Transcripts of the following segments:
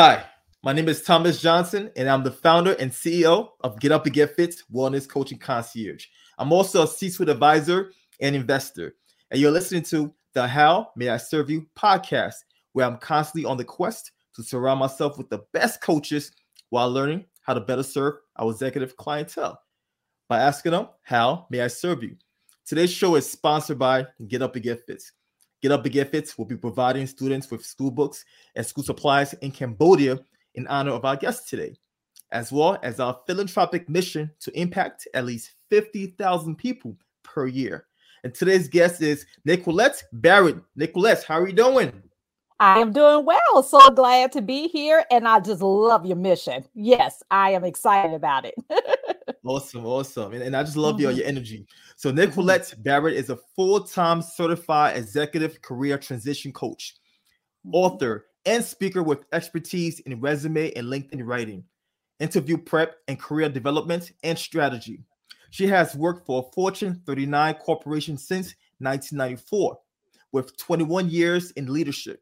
Hi, my name is Thomas Johnson, and I'm the founder and CEO of Get Up and Get Fit Wellness Coaching Concierge. I'm also a C suite advisor and investor. And you're listening to the How May I Serve You podcast, where I'm constantly on the quest to surround myself with the best coaches while learning how to better serve our executive clientele by asking them, How may I serve you? Today's show is sponsored by Get Up and Get Fit. Get Up and Get Fit will be providing students with school books and school supplies in Cambodia in honor of our guest today, as well as our philanthropic mission to impact at least 50,000 people per year. And today's guest is Nickquolette Barrett. Nickquolette, how are you doing? I am doing well. So glad to be here. And I just love your mission. Yes, I am excited about it. awesome, awesome. And, and, I just love mm-hmm. your, your energy. So, Nickquolette. Barrett is a full time certified executive career transition coach, mm-hmm. author, and speaker with expertise in resume and LinkedIn writing, interview prep, and career development and strategy. She has worked for a Fortune 39 corporation since 1994, with 21 years in leadership.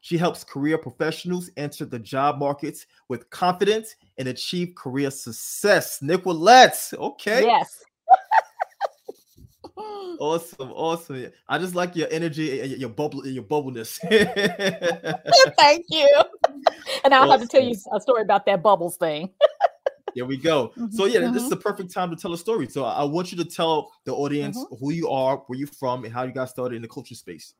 She helps career professionals enter the job markets with confidence and achieve career success. Nickquolette, okay. Yes. awesome, awesome. I just like your energy, your bubble, your bubbleness. Thank you. And I'll awesome. have to tell you a story about that bubbles thing. There we go. Mm-hmm. So yeah, mm-hmm. this is the perfect time to tell a story. So I want you to tell the audience mm-hmm. who you are, where you're from, and how you got started in the culture space.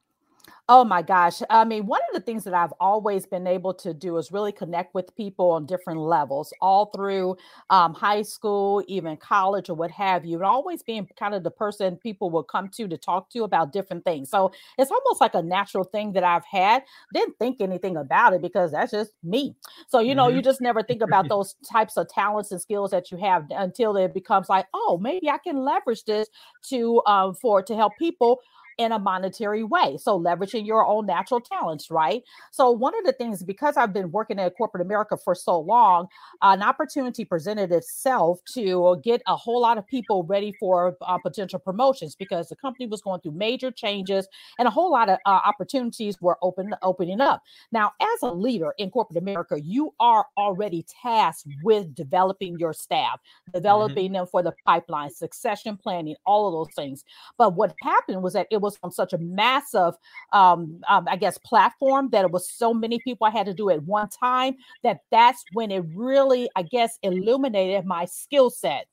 Oh my gosh. I mean, one of the things that I've always been able to do is really connect with people on different levels, all through um, high school, even college, or what have you, and always being kind of the person people will come to to talk to about different things. So it's almost like a natural thing that I've had. Didn't think anything about it because that's just me. So, you know, mm-hmm. you just never think about those types of talents and skills that you have until it becomes like, oh, maybe I can leverage this to um, for to help people in a monetary way. So leveraging your own natural talents, right? So one of the things, because I've been working in corporate America for so long, an opportunity presented itself to get a whole lot of people ready for uh, potential promotions because the company was going through major changes and a whole lot of uh, opportunities were open opening up. Now, as a leader in corporate America, you are already tasked with developing your staff, mm-hmm. developing mm-hmm. them for the pipeline, succession planning, all of those things. But what happened was that it was was on such a massive, um, um, I guess, platform that it was so many people I had to do at one time that that's when it really, I guess, illuminated my skill set.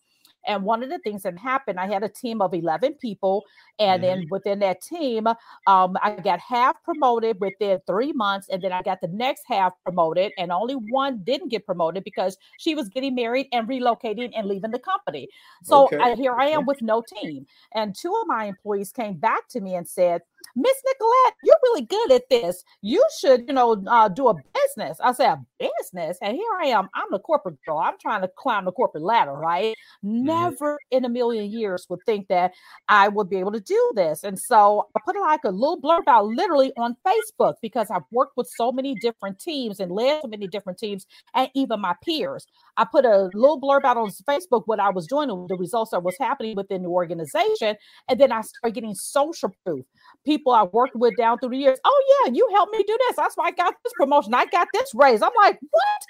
And one of the things that happened, I had a team of 11 people. And mm-hmm. then within that team, um, I got half promoted within three months. And then I got the next half promoted. And only one didn't get promoted because she was getting married and relocating and leaving the company. So okay. I, here I am with no team. And two of my employees came back to me and said, Miss Nickquolette, you're really good at this. You should, you know, uh, do a business. I said, a business? And here I am. I'm the corporate girl. I'm trying to climb the corporate ladder, right? Mm-hmm. Never in a million years would think that I would be able to do this. And so I put like a little blurb out literally on Facebook because I've worked with so many different teams and led so many different teams and even my peers. I put a little blurb out on Facebook what I was doing, the results that was happening within the organization. And then I started getting social proof. People I worked with down through the years. Oh, yeah, you helped me do this. That's why I got this promotion. I got this raise. I'm like, what?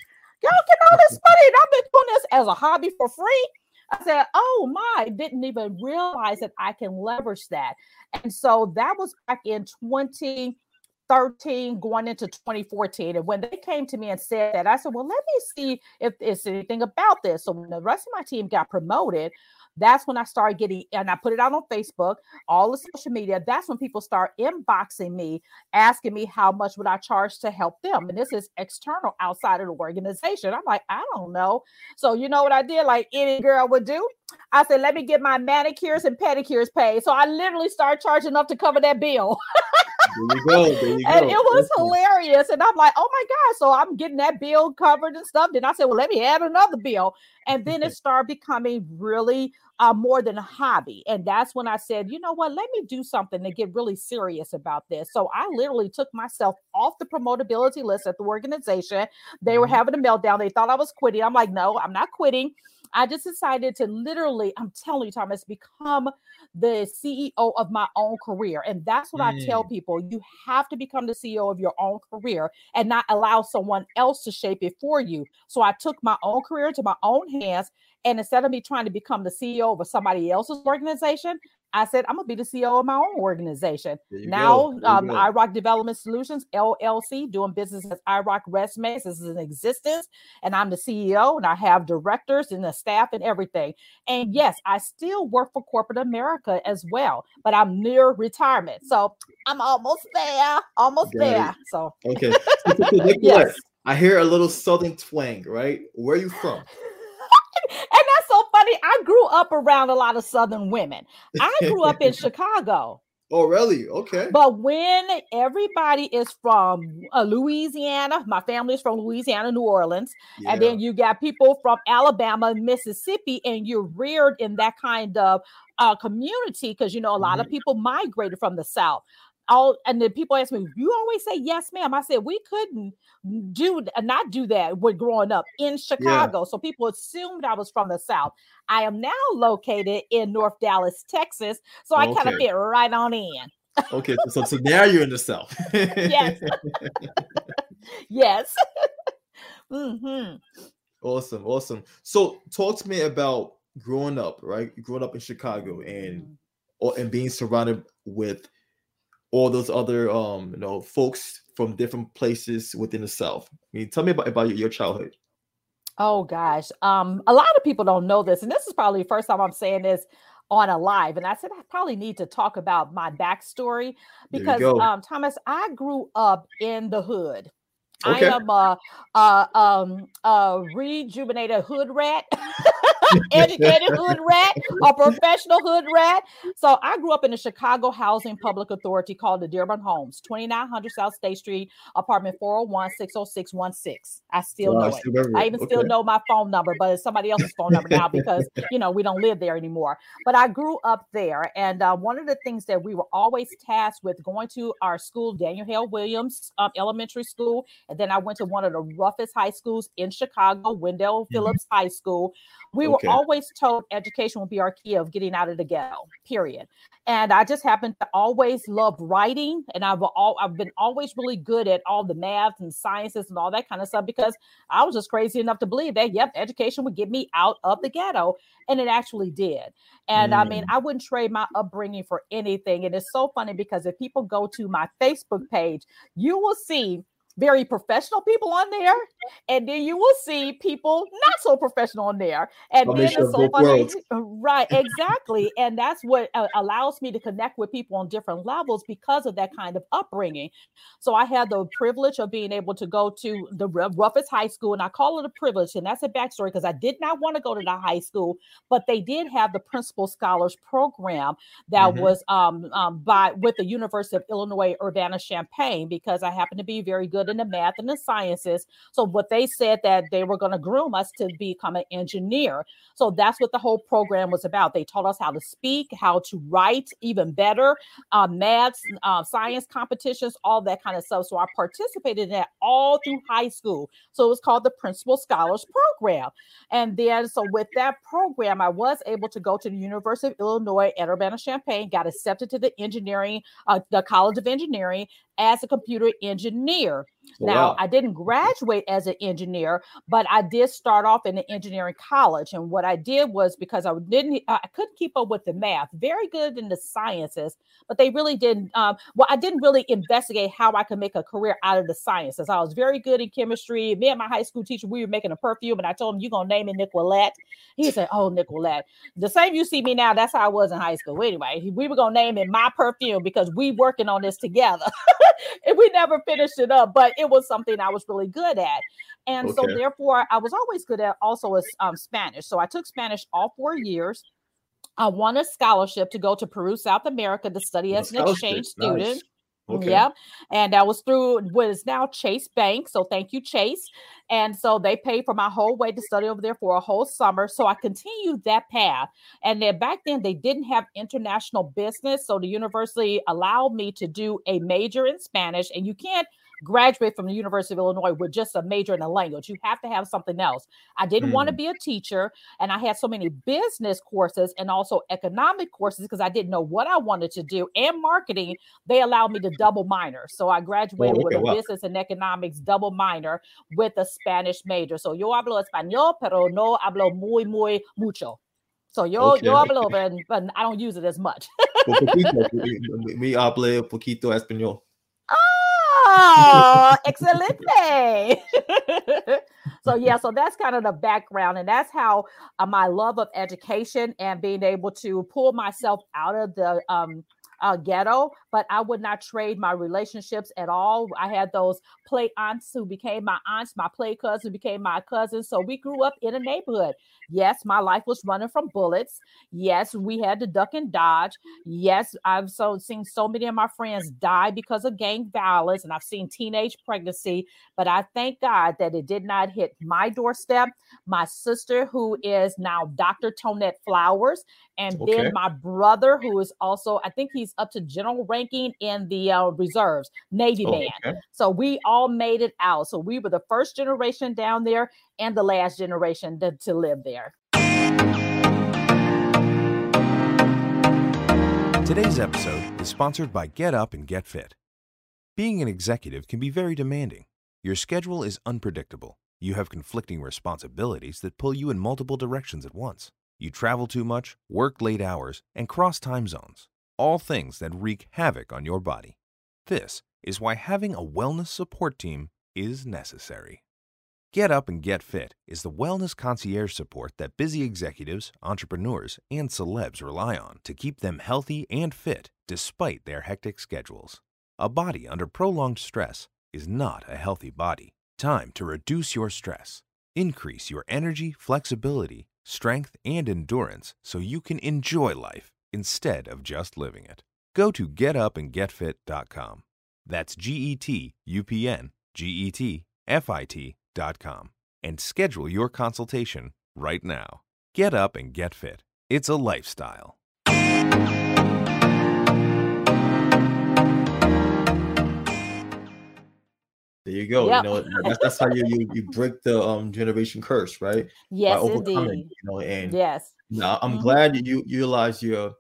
Y'all get all this money. And I've been doing this as a hobby for free. I said, oh my, didn't even realize that I can leverage that. And so that was back in 2013 going into 2014. And when they came to me and said that, I said, well, let me see if there's anything about this. So when the rest of my team got promoted, that's when I started getting, and I put it out on Facebook, all the social media. That's when people start inboxing me, asking me how much would I charge to help them. And this is external outside of the organization. I'm like, I don't know. So you know what I did? Like any girl would do. I said, let me get my manicures and pedicures paid. So I literally started charging enough to cover that bill. there you go. There you go. And it was hilarious. And I'm like, oh my God. So I'm getting that bill covered and stuff. Then I said, well, let me add another bill. And then it started becoming really uh, more than a hobby. And that's when I said, you know what, let me do something to get really serious about this. So I literally took myself off the promotability list at the organization. They were mm-hmm. having a meltdown. They thought I was quitting. I'm like, no, I'm not quitting. I just decided to literally, I'm telling you, Thomas, become the CEO of my own career. And that's what mm. I tell mm. people. You have to become the CEO of your own career and not allow someone else to shape it for you. So I took my own career to my own hands. And instead of me trying to become the CEO of somebody else's organization, I said, I'm gonna be the CEO of my own organization. Now, um, iRock Development Solutions LLC, doing business as iRock Resumes. This is in existence, and I'm the CEO, and I have directors and the staff and everything. And yes, I still work for corporate America as well, but I'm near retirement, so I'm almost there, almost Got there. It. So okay, yes. I hear a little southern twang, right? Where are you from? and that's funny. I grew up around a lot of Southern women. I grew up in Chicago. Oh, really? Okay. But when everybody is from uh, Louisiana, my family is from Louisiana, New Orleans, yeah. and then you got people from Alabama, Mississippi, and you're reared in that kind of uh, community because you know a lot mm-hmm. of people migrated from the South all and then people ask me, you always say yes, ma'am. I said we couldn't do not do that when growing up in Chicago. Yeah. So people assumed I was from the South. I am now located in North Dallas, Texas. So I okay. kind of fit right on in. okay, so, so now you're in the South. yes. yes. mm-hmm. Awesome, awesome. So talk to me about growing up, right? Growing up in Chicago and mm-hmm. or and being surrounded with all those other um you know folks from different places within the South. I mean, tell me about, about your childhood. Oh gosh. Um, a lot of people don't know this, and this is probably the first time I'm saying this on a live. And I said I probably need to talk about my backstory because um, Thomas, I grew up in the hood. Okay. I am a, a, um, a rejuvenated hood rat. educated hood rat, a professional hood rat. So I grew up in the Chicago Housing Public Authority called the Dearborn Homes, 2900 South State Street, apartment 401 60616. I still know it. I even okay. still know my phone number, but it's somebody else's phone number now because, you know, we don't live there anymore. But I grew up there. And uh, one of the things that we were always tasked with going to our school, Daniel Hale Williams um, Elementary School. And then I went to one of the roughest high schools in Chicago, Wendell mm-hmm. Phillips High School. We okay. were always told education will be our key of getting out of the ghetto, period. And I just happen to always love writing. And I've all I've been always really good at all the math and sciences and all that kind of stuff because I was just crazy enough to believe that, yep, education would get me out of the ghetto. And it actually did. And mm. I mean, mm. I wouldn't trade my upbringing for anything. And it's so funny because if people go to my Facebook page, you will see very professional people on there, and then you will see people not so professional on there. And then it's so funny, right? Exactly, and that's what uh, allows me to connect with people on different levels because of that kind of upbringing. So I had the privilege of being able to go to the roughest high school, and I call it a privilege, and that's a backstory because I did not want to go to the high school, but they did have the Principal Scholars Program that mm-hmm. was um, um, by with the University of Illinois Urbana Champaign because I happened to be very good good in the math and the sciences. So what they said that they were going to groom us to become an engineer. So that's what the whole program was about. They taught us how to speak, how to write even better, uh, maths, uh, science competitions, all that kind of stuff. So I participated in that all through high school. So it was called the Principal Scholars Program. And then, so with that program, I was able to go to the University of Illinois at Urbana Champaign, got accepted to the engineering, uh, the College of Engineering as a computer engineer. Oh, now, wow. I didn't graduate as an engineer, but I did start off in an engineering college. And what I did was because I didn't, I couldn't keep up with the math, very good in the sciences, but they really didn't. Um, well, I didn't really investigate how I could make a career out of the sciences. I was very good in chemistry. Me and my high school teacher, we were making a perfume, and I told him, "You're gonna name it Nickquolette." He said, "Oh, Nickquolette." The same you see me now. That's how I was in high school. Anyway, we were gonna name it my perfume because we working on this together. and we never finished it up, but it was something I was really good at. And okay. so therefore I was always good at also as um, Spanish. So I took Spanish all four years. I won a scholarship to go to Peru, South America to study as an exchange student. Nice. Okay. Yep. And that was through what is now Chase Bank. So thank you, Chase. And so they paid for my whole way to study over there for a whole summer. So I continued that path. And then back then they didn't have international business. So the university allowed me to do a major in Spanish. And you can't graduate from the University of Illinois with just a major in a language. You have to have something else. I didn't mm. want to be a teacher, and I had so many business courses and also economic courses because I didn't know what I wanted to do and marketing. They allowed me to double minor, so I graduated oh, okay, with a wow. business and economics double minor with a Spanish major. So yo hablo español, pero no hablo muy muy mucho. So yo, okay. yo hablo, but, but I don't use it as much. mi hable poquito español. Oh, excelente. so yeah, so that's kind of the background, and that's how uh, my love of education and being able to pull myself out of the um, uh, ghetto, but I would not trade my relationships at all. I had those play aunts who became my aunts, my play cousins became my cousins. So we grew up in a neighborhood. Yes, my life was running from bullets. Yes, we had to duck and dodge. Yes, I've so seen so many of my friends die because of gang violence, and I've seen teenage pregnancy. But I thank God that it did not hit my doorstep. My sister, who is now Dr. Tonette Flowers, and okay. then my brother, who is also, I think he's up to general ranking in the uh, reserves, Navy oh, band. Okay. So we all made it out. So we were the first generation down there and the last generation to, to live there. Today's episode is sponsored by Get Up and Get Fit. Being an executive can be very demanding. Your schedule is unpredictable. You have conflicting responsibilities that pull you in multiple directions at once. You travel too much, work late hours, and cross time zones, all things that wreak havoc on your body. This is why having a wellness support team is necessary. Get Up and Get Fit is the wellness concierge support that busy executives, entrepreneurs, and celebs rely on to keep them healthy and fit despite their hectic schedules. A body under prolonged stress is not a healthy body. Time to reduce your stress, increase your energy, flexibility, strength, and endurance so you can enjoy life instead of just living it. Go to getupandgetfit.com. That's G E T U P N G E T F I T.com and schedule your consultation right now. Get up and get fit. It's a lifestyle. There you go. Yep. You know, that's, that's how you, you you break the um generation curse, right? Yes, indeed. You know, and yes. Now I'm mm-hmm. glad you, you utilize your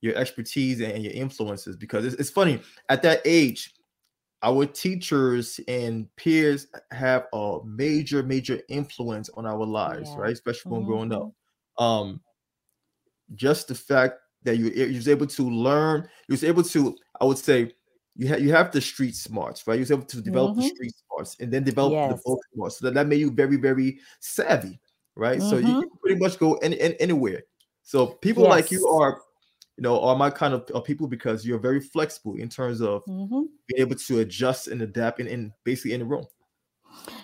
your expertise and your influences because it's, it's funny at that age our teachers and peers have a major major influence on our lives yeah. right especially when mm-hmm. growing up mm-hmm. um just the fact that you you was able to learn you was able to i would say you have you have the street smarts, right? You was able to develop mm-hmm. the street smarts and then develop yes. the book smarts. So that, that made you very, very savvy, right? Mm-hmm. So you mm-hmm. can pretty much go any, any anywhere. So people yes. like you are, you know, are my kind of, of, people because you're very flexible in terms of mm-hmm. being able to adjust and adapt in, in basically in the room.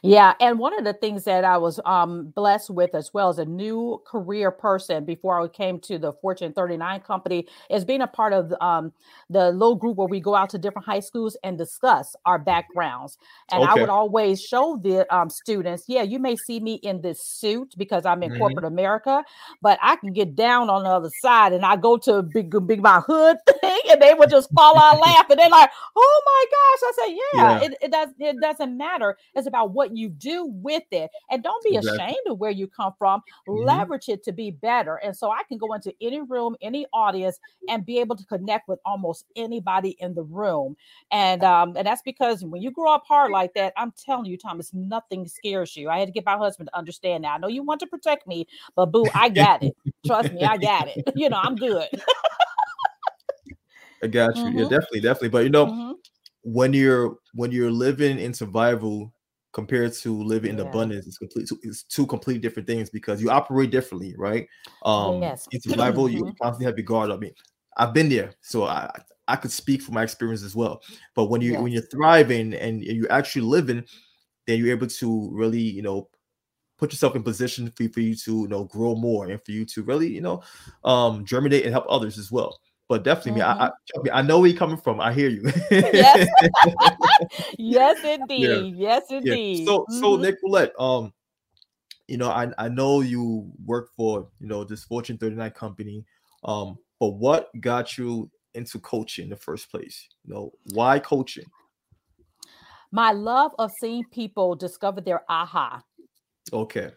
Yeah, and one of the things that I was um, blessed with as well as a new career person before I came to the Fortune 39 company is being a part of um, the little group where we go out to different high schools and discuss our backgrounds. And okay. I would always show the um, students, yeah, you may see me in this suit because I'm in mm-hmm. corporate America, but I can get down on the other side and I go to big big my hood thing and they would just fall out laughing. And they're like, oh my gosh. I said, yeah, yeah. It, it does it doesn't matter. It's about what you do with it. And don't be exactly. ashamed of where you come from. Mm-hmm. Leverage it to be better. And so I can go into any room, any audience, and be able to connect with almost anybody in the room. And um, and that's because when you grow up hard like that, I'm telling you, Thomas, nothing scares you. I had to get my husband to understand that. I know you want to protect me, but boo, I got it. Trust me, I got it. You know, I'm good. I got you. Mm-hmm. Yeah, definitely, definitely. But you know, mm-hmm. when you're when you're living in survival compared to living in abundance it's complete it's two completely different things because you operate differently right um yes. in survival you mm-hmm. constantly have your guard up I mean, i've been there so i i could speak from my experience as well but when you yes. when you're thriving and you're actually living then you're able to really you know put yourself in position for, for you to you know grow more and for you to really you know um germinate and help others as well but definitely, mm-hmm. me, I, I, I know where you're coming from. I hear you. yes, yes, indeed, yeah. yes, indeed. Yeah. So, mm-hmm. so Nickquolette, um, you know, I I know you work for you know this Fortune 39 company, um, but what got you into coaching in the first place? You know, why coaching? My love of seeing people discover their aha. Okay.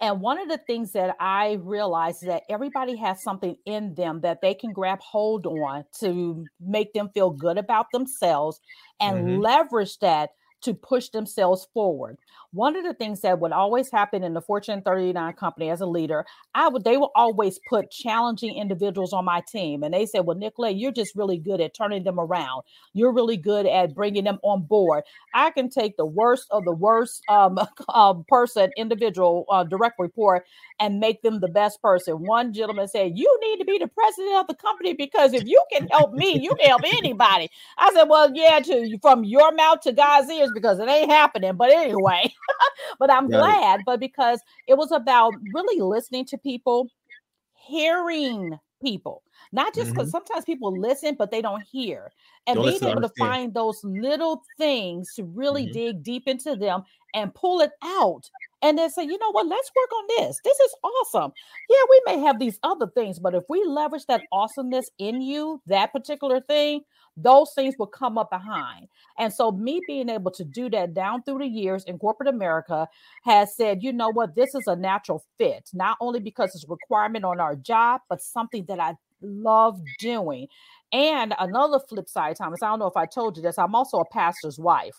And one of the things that I realized is that everybody has something in them that they can grab hold on to make them feel good about themselves and mm-hmm. leverage that to push themselves forward. One of the things that would always happen in the Fortune 39 company as a leader, I would they will always put challenging individuals on my team, and they said, "Well, Nickquolette, you're just really good at turning them around. You're really good at bringing them on board. I can take the worst of the worst um, uh, person, individual, uh, direct report, and make them the best person." One gentleman said, "You need to be the president of the company because if you can help me, you can help anybody." I said, "Well, yeah, to from your mouth to God's ears because it ain't happening." But anyway. but I'm glad, but because it was about really listening to people, hearing people, not just because mm-hmm. sometimes people listen, but they don't hear, and don't being able to, to find those little things to really mm-hmm. dig deep into them and pull it out and then say, you know what, let's work on this. This is awesome. Yeah, we may have these other things, but if we leverage that awesomeness in you, that particular thing, those things will come up behind. And so, me being able to do that down through the years in corporate America has said, you know what, this is a natural fit, not only because it's a requirement on our job, but something that I love doing. And another flip side, Thomas, I don't know if I told you this, I'm also a pastor's wife.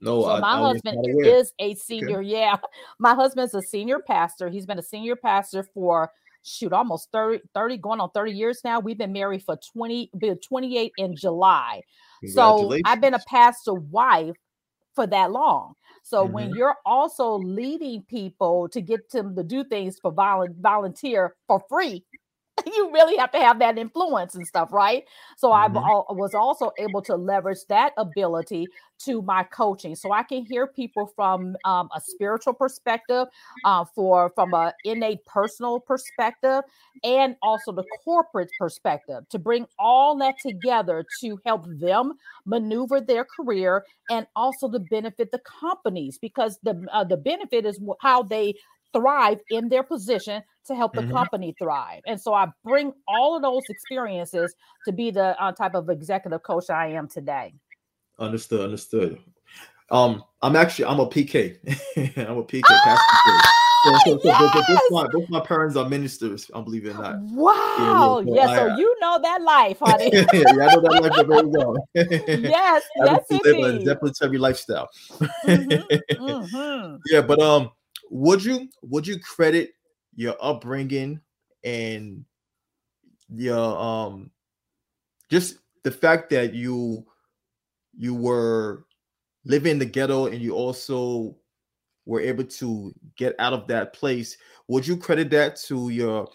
No, so I, my I husband is a senior. Okay. Yeah, my husband's a senior pastor. He's been a senior pastor for shoot almost 30, 30 going on 30 years now. We've been married for 20, 28 in July. So I've been a pastor wife for that long. So mm-hmm. when you're also leading people to get them to do things for vol- volunteer for free, you really have to have that influence and stuff, right? So mm-hmm. I was also able to leverage that ability to my coaching, so I can hear people from um, a spiritual perspective, uh, for from a innate personal perspective, and also the corporate perspective to bring all that together to help them maneuver their career and also to benefit the companies because the uh, the benefit is how they thrive in their position to help the mm-hmm. company thrive. And so I bring all of those experiences to be the uh, type of executive coach I am today. Understood. Understood. Um, I'm actually I'm a PK. I'm a PK. Ah! So, so, so, yes! both, my, both my parents are ministers. I'm believing in that. Wow. Yeah, yeah so I, you know that life, honey. yeah, I know that life very well. yes, yes, indeed. A exemplary lifestyle. Mm-hmm, mm-hmm. Yeah, but um, would you would you credit your upbringing and your um just the fact that you you were living in the ghetto and you also were able to get out of that place would you credit that to your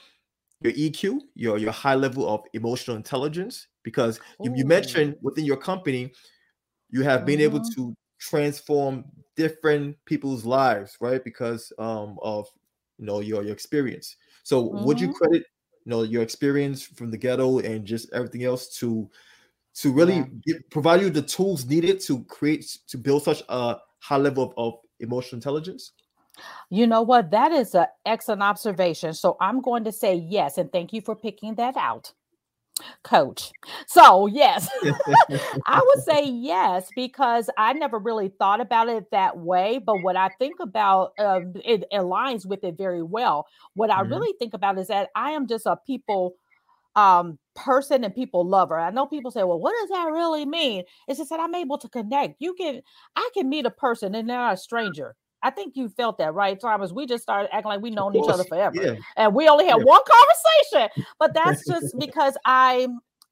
your eq your your high level of emotional intelligence because you, you, mentioned within your company you have been mm-hmm. able to transform different people's lives right because um of you know your your experience so mm-hmm. would you mm-hmm. credit you know your experience from the ghetto and just everything else to to really yeah. get, provide you the tools needed to create to build such a high level of, of emotional intelligence you know what that is an excellent observation so i'm going to say yes and thank you for picking that out coach. So, yes, I would say yes because I never really thought about it that way. But what I think about, uh, it aligns with it very well. What I mm-hmm. really think about is that I am just a people um person and people lover. I know people say, well, what does that really mean? It's just that I'm able to connect. You can I can meet a person and they're not a stranger. I think you felt that, right, Thomas? We just started acting like we known each other forever, yeah. and we only had yeah. one conversation. But that's just because I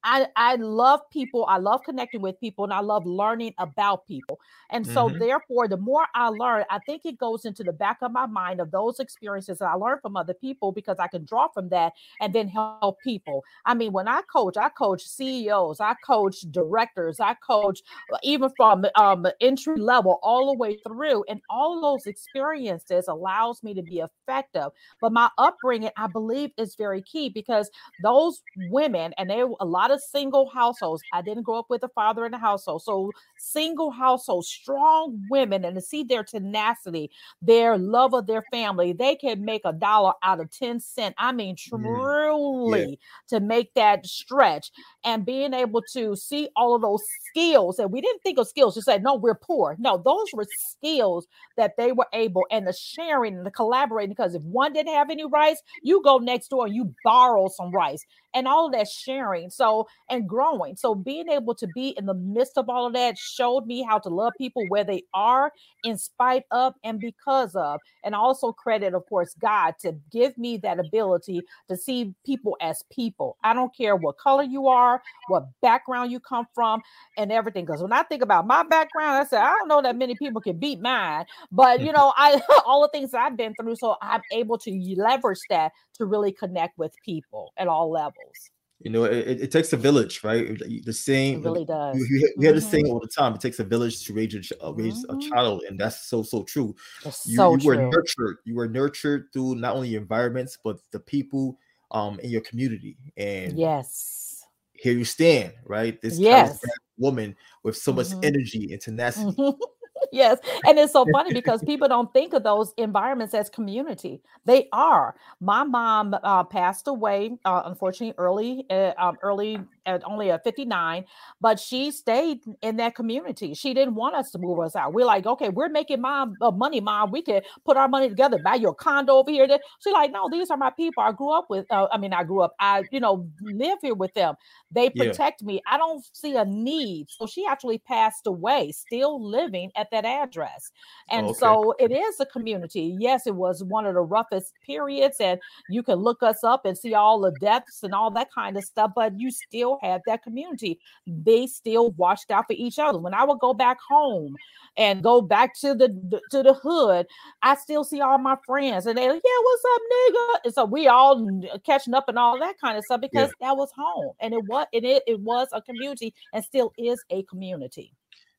I, I love people. I love connecting with people and I love learning about people. And so, mm-hmm. therefore, the more I learn, I think it goes into the back of my mind of those experiences that I learn from other people because I can draw from that and then help people. I mean, when I coach, I coach CEOs, I coach directors, I coach uh, even from um, entry level all the way through. And all of those experiences allows me to be effective. But my upbringing, I believe, is very key because those women, and they a lot of good single households. I didn't grow up with a father in the household. So single households, strong women, and to see their tenacity, their love of their family, they can make a dollar out of 10 cents. I mean, truly yeah. to make that stretch and being able to see all of those skills. And we didn't think of skills to say, no, we're poor. No, those were skills that they were able and the sharing and the collaborating. Because if one didn't have any rice, you go next door and you borrow some rice and all of that sharing. So, and growing. So, being able to be in the midst of all of that showed me how to love people where they are, in spite of and because of. And also credit, of course, God to give me that ability to see people as people. I don't care what color you are, what background you come from, and everything. Because when I think about my background, I said, I don't know that many people can beat mine. But, you know, I all the things I've been through. So I'm able to leverage that to really connect with people at all levels. You know, it, it takes a village, right? The same. It really does. You, you, you hear mm-hmm. the saying all the time. It takes a village to raise a, uh, raise mm-hmm. a child, and that's so so true. It's you, so you true. were nurtured. You were nurtured through not only your environments but the people um in your community. And yes, here you stand, right? This yes. woman with so much mm-hmm. energy and tenacity. Yes. And it's so funny because people don't think of those environments as community. They are. My mom uh, passed away, uh, unfortunately, early, uh, um, early at only at 59, but she stayed in that community. She didn't want us to move us out. We're like, okay, we're making mom uh, money, mom. We can put our money together, buy your condo over here. She's like, no, these are my people. I grew up with, uh, I mean, I grew up, I, you know, live here with them. They protect yeah. me. I don't see a need. So she actually passed away, still living at that address. And okay. so it is a community. Yes, it was one of the roughest periods, and you can look us up and see all the deaths and all that kind of stuff, but you still have that community. They still watched out for each other. When I would go back home and go back to the, to the hood, I still see all my friends and they're like, yeah, what's up, nigga? And so we all uh, catching up and all that kind of stuff because yeah. that was home. And it was it, it was a community and still is a community.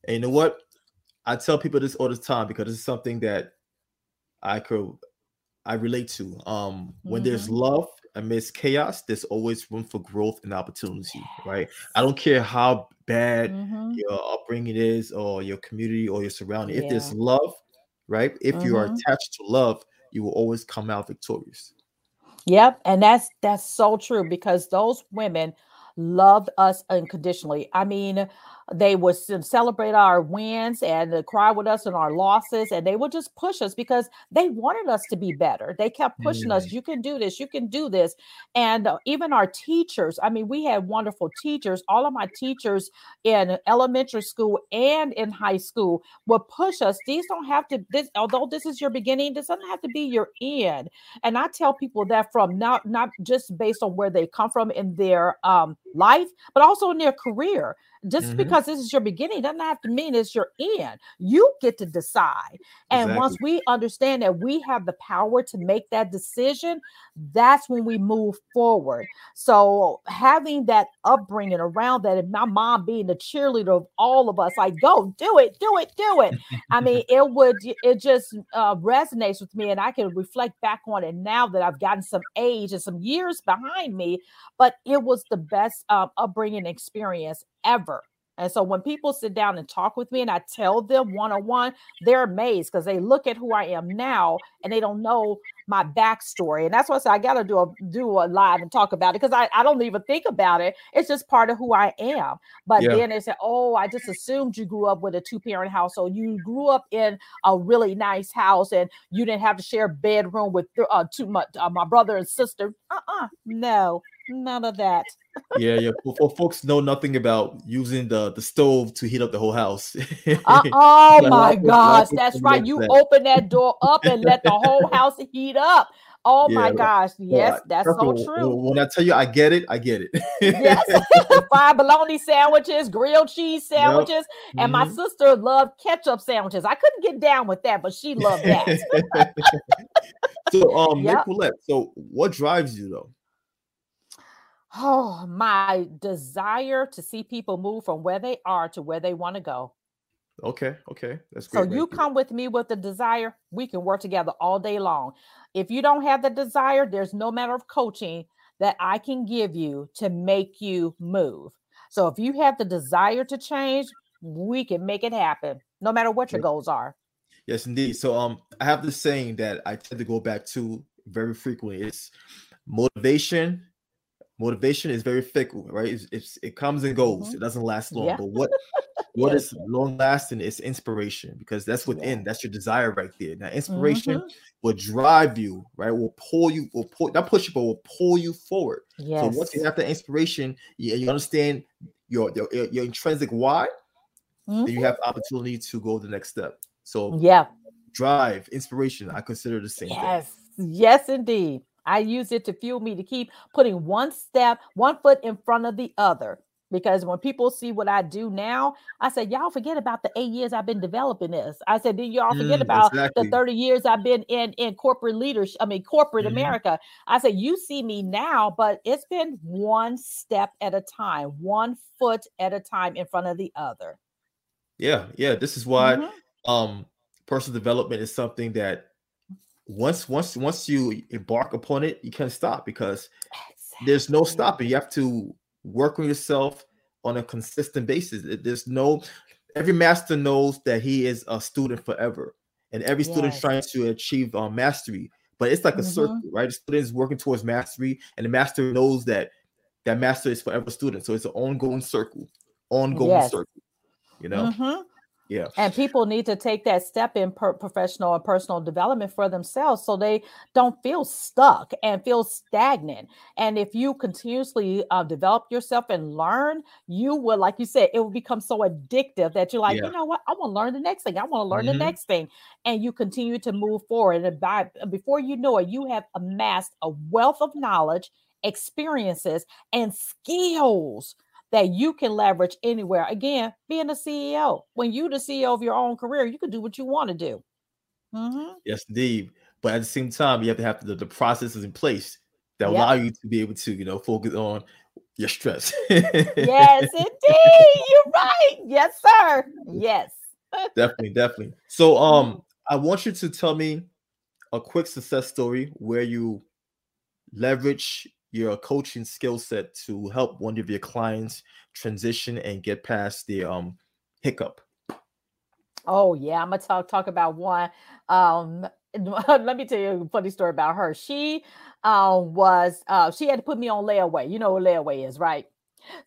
And you know what? I tell people this all the time because it's something that I could I relate to. Um, when mm-hmm. there's love amidst chaos, there's always room for growth and opportunity, yes. right? I don't care how bad mm-hmm. your upbringing is, or your community, or your surrounding. Yeah. If there's love, right? If mm-hmm. you are mm-hmm. attached to love, you will always come out victorious. Yep, and that's that's so true because those women loved us unconditionally. I mean, they would celebrate our wins and cry with us and our losses, and they would just push us because they wanted us to be better. They kept pushing mm. us. You can do this. You can do this. And uh, even our teachers. I mean, we had wonderful teachers. All of my teachers in elementary school and in high school would push us. These don't have to. This, although this is your beginning, this doesn't have to be your end. And I tell people that from not not just based on where they come from in their um, life, but also in their career. Just mm-hmm. because this is your beginning doesn't have to mean it's your end. You get to decide. And exactly. once we understand that we have the power to make that decision, that's when we move forward. So having that upbringing around that, and my mom being the cheerleader of all of us, like, go do it, do it, do it. I mean, it would, it just uh, resonates with me. And I can reflect back on it now that I've gotten some age and some years behind me, but it was the best uh, upbringing experience ever. And so when people sit down and talk with me and I tell them one on one, they're amazed because they look at who I am now and they don't know my backstory. And that's why I say I got to do a do a live and talk about it because I, I don't even think about it. It's just part of who I am. But yeah. then they say, oh, I just assumed you grew up with a two parent household. You grew up in a really nice house and you didn't have to share a bedroom with uh, too much uh, my brother and sister. Uh uh no, none of that yeah, yeah. For, for, folks know nothing about using the the stove to heat up the whole house. uh, oh my gosh, that's right. You that. open that door up and let the whole house heat up. Oh yeah, my gosh, yes, that's so true. When I tell you I get it, I get it. yes, fried bologna sandwiches, grilled cheese sandwiches, yep. and mm-hmm. my sister loved ketchup sandwiches. I couldn't get down with that, but she loved that. so, um, yep. Nickquolette, so what drives you though? Oh, my desire to see people move from where they are to where they want to go. Okay, okay. That's great. So you come with me with the desire, we can work together all day long. If you don't have the desire, there's no matter of coaching that I can give you to make you move. So if you have the desire to change, we can make it happen, no matter what your goals are. Yes, indeed. So um, I have this saying that I tend to go back to very frequently. It's motivation. Motivation is very fickle, right? It's, it's it comes and goes. Mm-hmm. It doesn't last long. Yeah. But what what yes. is long lasting is inspiration because that's within. Yeah. That's your desire right there. Now, inspiration mm-hmm. will drive you, right? Will pull you, will pull not push you, but will pull you forward. Yes. So once you have the inspiration, you, you understand your, your your intrinsic why, mm-hmm. then you mm-hmm. have opportunity to go the next step. So yeah, drive, inspiration. I consider the same. Yes, thing. yes, indeed. I use it to fuel me to keep putting one step, one foot in front of the other. Because when people see what I do now, I said, Y'all forget about the eight years I've been developing this. I said, Did y'all forget mm, about exactly. the 30 years I've been in, in corporate leadership? I mean, corporate mm-hmm. America. I said, You see me now, but it's been one step at a time, one foot at a time in front of the other. Yeah, yeah. This is why mm-hmm. um personal development is something that once once once you embark upon it, you can't stop because exactly. there's no stopping. You have to work on yourself on a consistent basis. There's no every master knows that he is a student forever, and every yes. student trying to achieve uh, mastery. But it's like a mm-hmm. circle, right? The student is working towards mastery, and the master knows that that master is forever student. So it's an ongoing circle, ongoing yes. circle. You know. Mm-hmm. Yeah. And people need to take that step in per- professional and personal development for themselves so they don't feel stuck and feel stagnant. And if you continuously uh, develop yourself and learn, you will, like you said, it will become so addictive that you're like, yeah. you know what? I want to learn the next thing. I want to learn mm-hmm. the next thing. And you continue to move forward. And by, before you know it, you have amassed a wealth of knowledge, experiences, and skills that you can leverage anywhere. Again, being a CEO, when you're the CEO of your own career, you can do what you want to do. Mm-hmm. Yes, indeed. But at the same time, you have to have the, the processes in place that yep. allow you to be able to, you know, focus on your stress. yes, indeed. You're right. Yes, sir. Yes. definitely, definitely. So um I want you to tell me a quick success story where you leverage your coaching skill set to help one of your clients transition and get past the um hiccup? Oh yeah, I'm gonna talk talk about one. Um, let me tell you a funny story about her. She uh, was uh, she had to put me on layaway. You know what layaway is, right?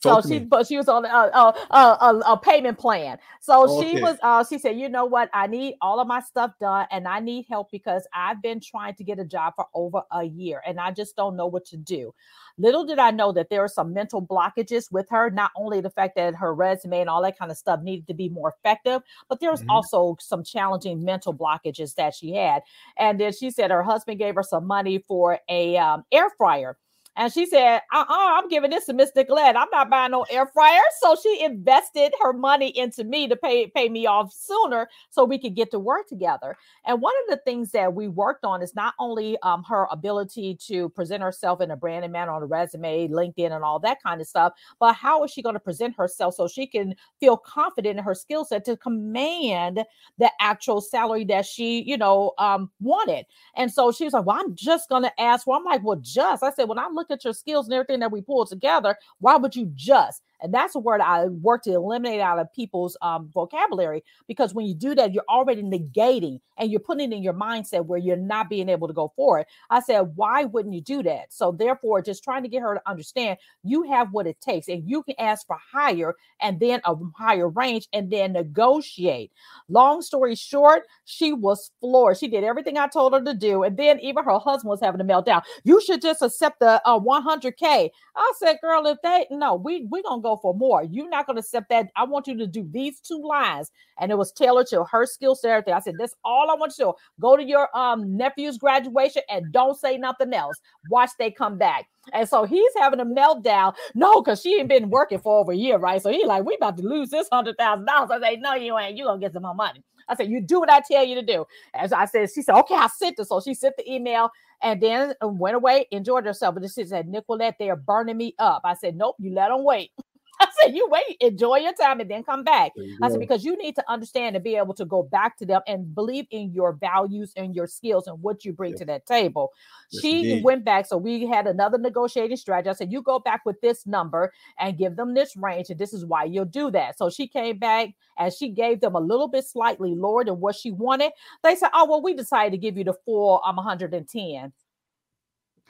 So she, but she was on a, a, a, a payment plan. So okay. she was, uh, she said, you know what? I need all of my stuff done and I need help because I've been trying to get a job for over a year and I just don't know what to do. Little did I know that there are some mental blockages with her. Not only the fact that her resume and all that kind of stuff needed to be more effective, but there was mm-hmm. also some challenging mental blockages that she had. And then she said her husband gave her some money for a um, air fryer and she said, uh-uh, I'm giving this to Miss Nickquolette. I'm not buying no air fryer. So she invested her money into me to pay, pay me off sooner so we could get to work together. And one of the things that we worked on is not only um, her ability to present herself in a branded manner on a resume, LinkedIn, and all that kind of stuff, but how is she going to present herself so she can feel confident in her skill set to command the actual salary that she, you know, um, wanted. And so she was like, Well, I'm just going to ask. Well, I'm like, Well, just. I said, When I look at your skills and everything that we pulled together, why would you just? And that's a word I work to eliminate out of people's um, vocabulary because when you do that, you're already negating and you're putting it in your mindset where you're not being able to go forward. I said, why wouldn't you do that? So therefore, just trying to get her to understand you have what it takes and you can ask for higher and then a higher range and then negotiate. Long story short, she was floored. She did everything I told her to do. And then even her husband was having a meltdown. You should just accept the uh, 100K. I said, girl, if they, no, we, we're going to go for more. You're not going to accept that. I want you to do these two lines. And it was tailored to her skill set. I said, that's all I want you to do. Go to your um nephew's graduation and don't say nothing else. Watch they come back. And so he's having a meltdown. No, because she ain't been working for over a year, right? So he's like, we about to lose this hundred thousand dollars. I say, no, you ain't. You gonna get some more money. I said, you do what I tell you to do. As I said, she said, okay, I sent it. So she sent the email and then went away, enjoyed herself. But she said, Nickquolette, they are burning me up. I said, nope, you let them wait. I said, you wait, enjoy your time, and then come back. I said, because you need to understand and be able to go back to them and believe in your values and your skills and what you bring yes. to that table. Yes, she indeed. went back. So we had another negotiating strategy. I said, you go back with this number and give them this range, and this is why you'll do that. So she came back and she gave them a little bit slightly lower than what she wanted. They said, Oh, well, we decided to give you the full um 110.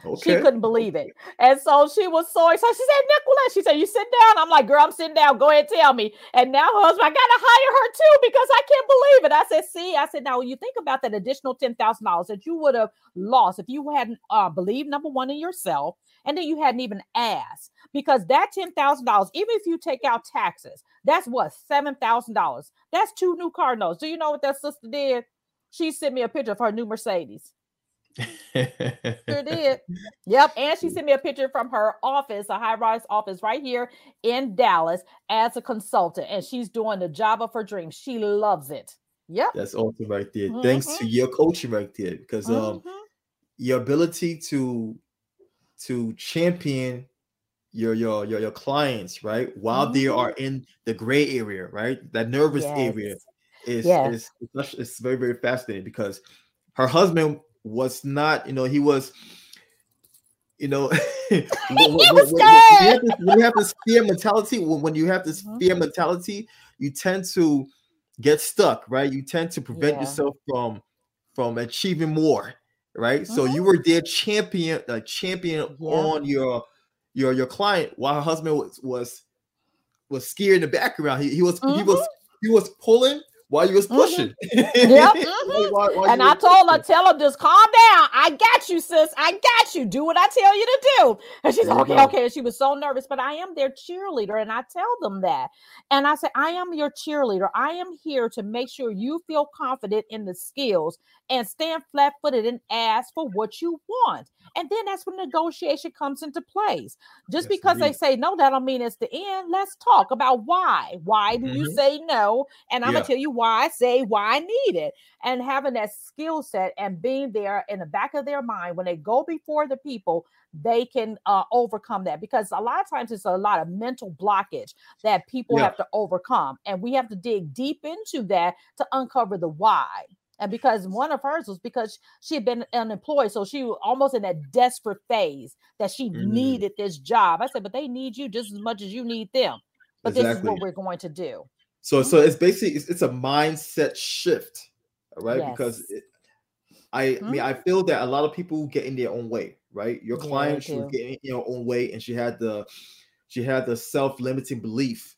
Okay. She couldn't believe it. And so she was so excited. She said, Nicholas, she said, You sit down. I'm like, Girl, I'm sitting down. Go ahead, and tell me. And now, her husband, I got to hire her too because I can't believe it. I said, See, I said, Now, when you think about that additional $10,000 that you would have lost if you hadn't uh, believed, number one, in yourself, and then you hadn't even asked, because that $10,000, even if you take out taxes, that's what, $7,000. That's two new car notes. Do you know what that sister did? She sent me a picture of her new Mercedes sure did. Yep. And she sent me a picture from her office, a high rise office right here in Dallas as a consultant. And she's doing the job of her dreams. She loves it. Yep. That's awesome right there. Mm-hmm. Thanks to mm-hmm. your coaching right there. Because um mm-hmm. your ability to to champion your your your, your clients, right? While mm-hmm. they are in the gray area, right? That nervous yes. area is, yes. is it's, it's very, very fascinating because her husband was not, you know, he was, you know, when, when, when, you have this fear mentality, when, you have this mm-hmm. fear mentality, you tend to get stuck, right? You tend to prevent yeah. yourself from from achieving more, right? Mm-hmm. So you were there champion, a champion yeah. on your your your client, while her husband was was was scared in the background. He, he was mm-hmm. he was he was pulling while you was mm-hmm. pushing. Mm-hmm. Yep. Mm-hmm. while, while and I told pushing. her, tell her, just calm down. I got you, sis. I got you. Do what I tell you to do. And she's like, okay, okay. And she was so nervous, but I am their cheerleader. And I tell them that. And I said, I am your cheerleader. I am here to make sure you feel confident in the skills and stand flat footed and ask for what you want. And then that's when negotiation comes into place. Just yes, because indeed. they say no, that don't mean it's the end. Let's talk about why. Why do mm-hmm. you say no? And I'm yeah. gonna tell you why I say why I need it. And having that skill set and being there in the back of their mind when they go before the people, they can uh, overcome that because a lot of times it's a lot of mental blockage that people yeah. have to overcome. And we have to dig deep into that to uncover the why and because one of hers was because she had been unemployed so she was almost in that desperate phase that she mm-hmm. needed this job i said but they need you just as much as you need them but exactly. this is what we're going to do so mm-hmm. so it's basically it's, it's, a mindset shift right yes. because it, i mm-hmm. mean i feel that a lot of people get in their own way right your client yeah, was getting in your own way and she had the she had the self-limiting belief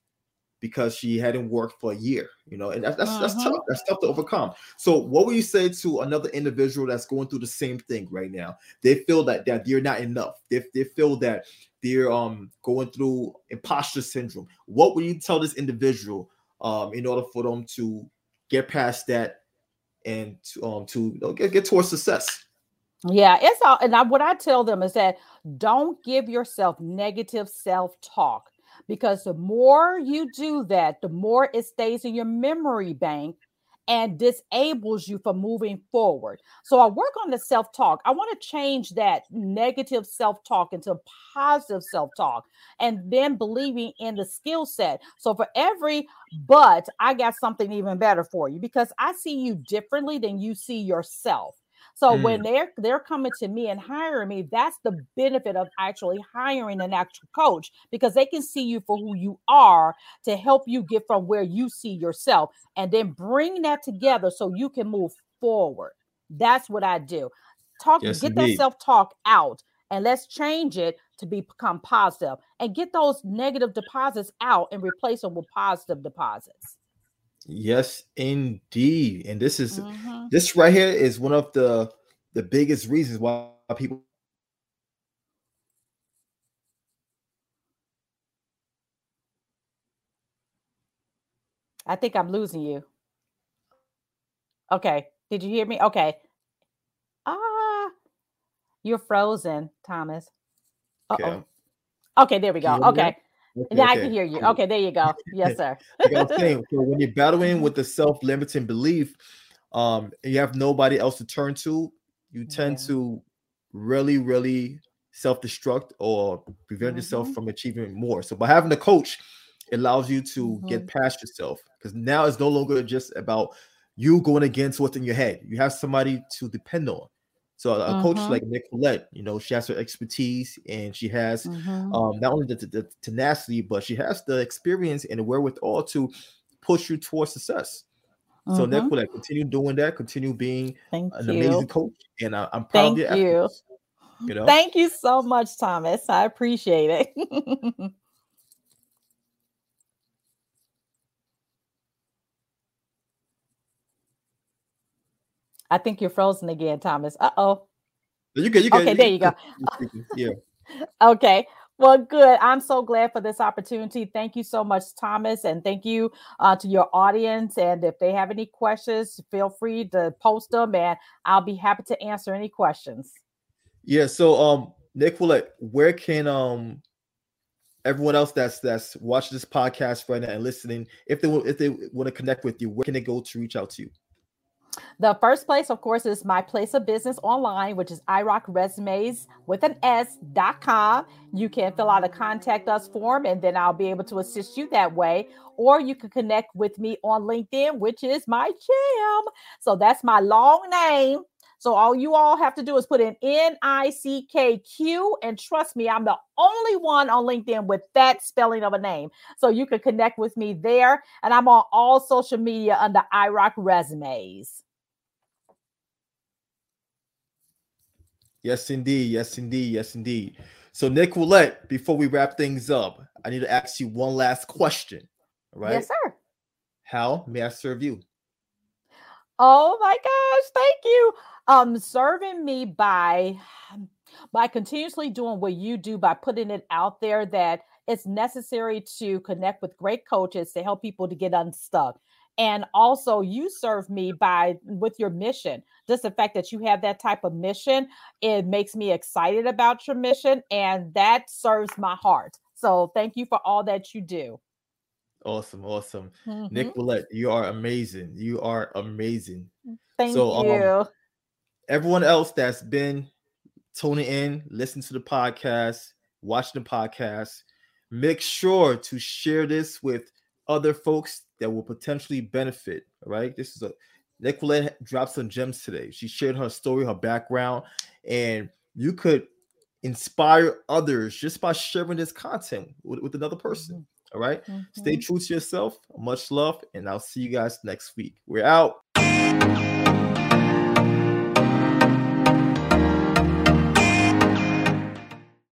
because she hadn't worked for a year, you know, and that's that's, uh-huh. that's tough. That's tough to overcome. So, what would you say to another individual that's going through the same thing right now? They feel that that they're not enough. They, they feel that they're um going through imposter syndrome. What would you tell this individual um in order for them to get past that and to um to you know, get, get towards success? Yeah, it's all and I, what I tell them is that don't give yourself negative self-talk because the more you do that, the more it stays in your memory bank and disables you from moving forward. So I work on the self talk. I want to change that negative self talk into positive self talk and then believing in the skill set. So for every but, I got something even better for you because I see you differently than you see yourself. So mm. when they're they're coming to me and hiring me, that's the benefit of actually hiring an actual coach because they can see you for who you are to help you get from where you see yourself and then bring that together so you can move forward. That's what I do. Talk yes, get indeed. that self-talk out and let's change it to become positive and get those negative deposits out and replace them with positive deposits. Yes, indeed. And this is mm-hmm. this right here is one of the the biggest reasons why people I think I'm losing you. Okay. Did you hear me? Okay. Ah, you're frozen, Thomas. Uh oh. Okay. okay, there we go. Okay. Okay, yeah, okay. I can hear you. Okay, there you go. Yes, sir. like saying, so when you're battling with the self-limiting belief, um, you have nobody else to turn to, you tend yeah. to really, really self-destruct or prevent mm-hmm. yourself from achieving more. So by having a coach, it allows you to mm-hmm. get past yourself because now it's no longer just about you going against what's in your head. You have somebody to depend on. So a, mm-hmm. coach like Nickquolette, you know, she has her expertise and she has mm-hmm. um, not only the, the, the, tenacity, but she has the experience and the wherewithal to push you towards success. Mm-hmm. So Nickquolette, continue doing that, continue being Thank an you. amazing coach, and I, am proud Thank of you. You know? Thank you so much, Thomas. I appreciate it. I think you're frozen again, Thomas. Uh oh. You can, you can, okay, you there you go. yeah. okay. Well, good. I'm so glad for this opportunity. Thank you so much, Thomas, and thank you uh, to your audience. And if they have any questions, feel free to post them, and I'll be happy to answer any questions. Yeah. So, um, Nickquolette, where can um everyone else that's that's watching this podcast right now and listening, if they if they want to connect with you, where can they go to reach out to you? The first place, of course, is my place of business online, which is iRockResumes with an S.com. You can fill out a contact us form, and then I'll be able to assist you that way. Or you can connect with me on LinkedIn, which is my jam. So that's my long name. So all you all have to do is put in N I C K Q, and trust me, I'm the only one on LinkedIn with that spelling of a name. So you can connect with me there, and I'm on all social media under iRock Resumes. Yes, indeed. Yes, indeed. Yes, indeed. So, Nick Nickquolette, before we wrap things up, I need to ask you one last question. Right? Yes, sir. How may I serve you? Oh my gosh, thank you. Um, serving me by by continuously doing what you do by putting it out there that it's necessary to connect with great coaches to help people to get unstuck and also you serve me by with your mission. Just the fact that you have that type of mission it makes me excited about your mission and that serves my heart. So thank you for all that you do. Awesome awesome. Mm-hmm. Nickquolette you are amazing. You are amazing. Thank so, you. um, everyone else that's been tuning in listening to the podcast watching the podcast make sure to share this with other folks that will potentially benefit. Right. This is a Nickquolette dropped some gems today. She shared her story, her background, and you could inspire others just by sharing this content with, with another person. Mm-hmm. All right? mm-hmm. Stay true to yourself. Much love, and I'll see you guys next week. We're out.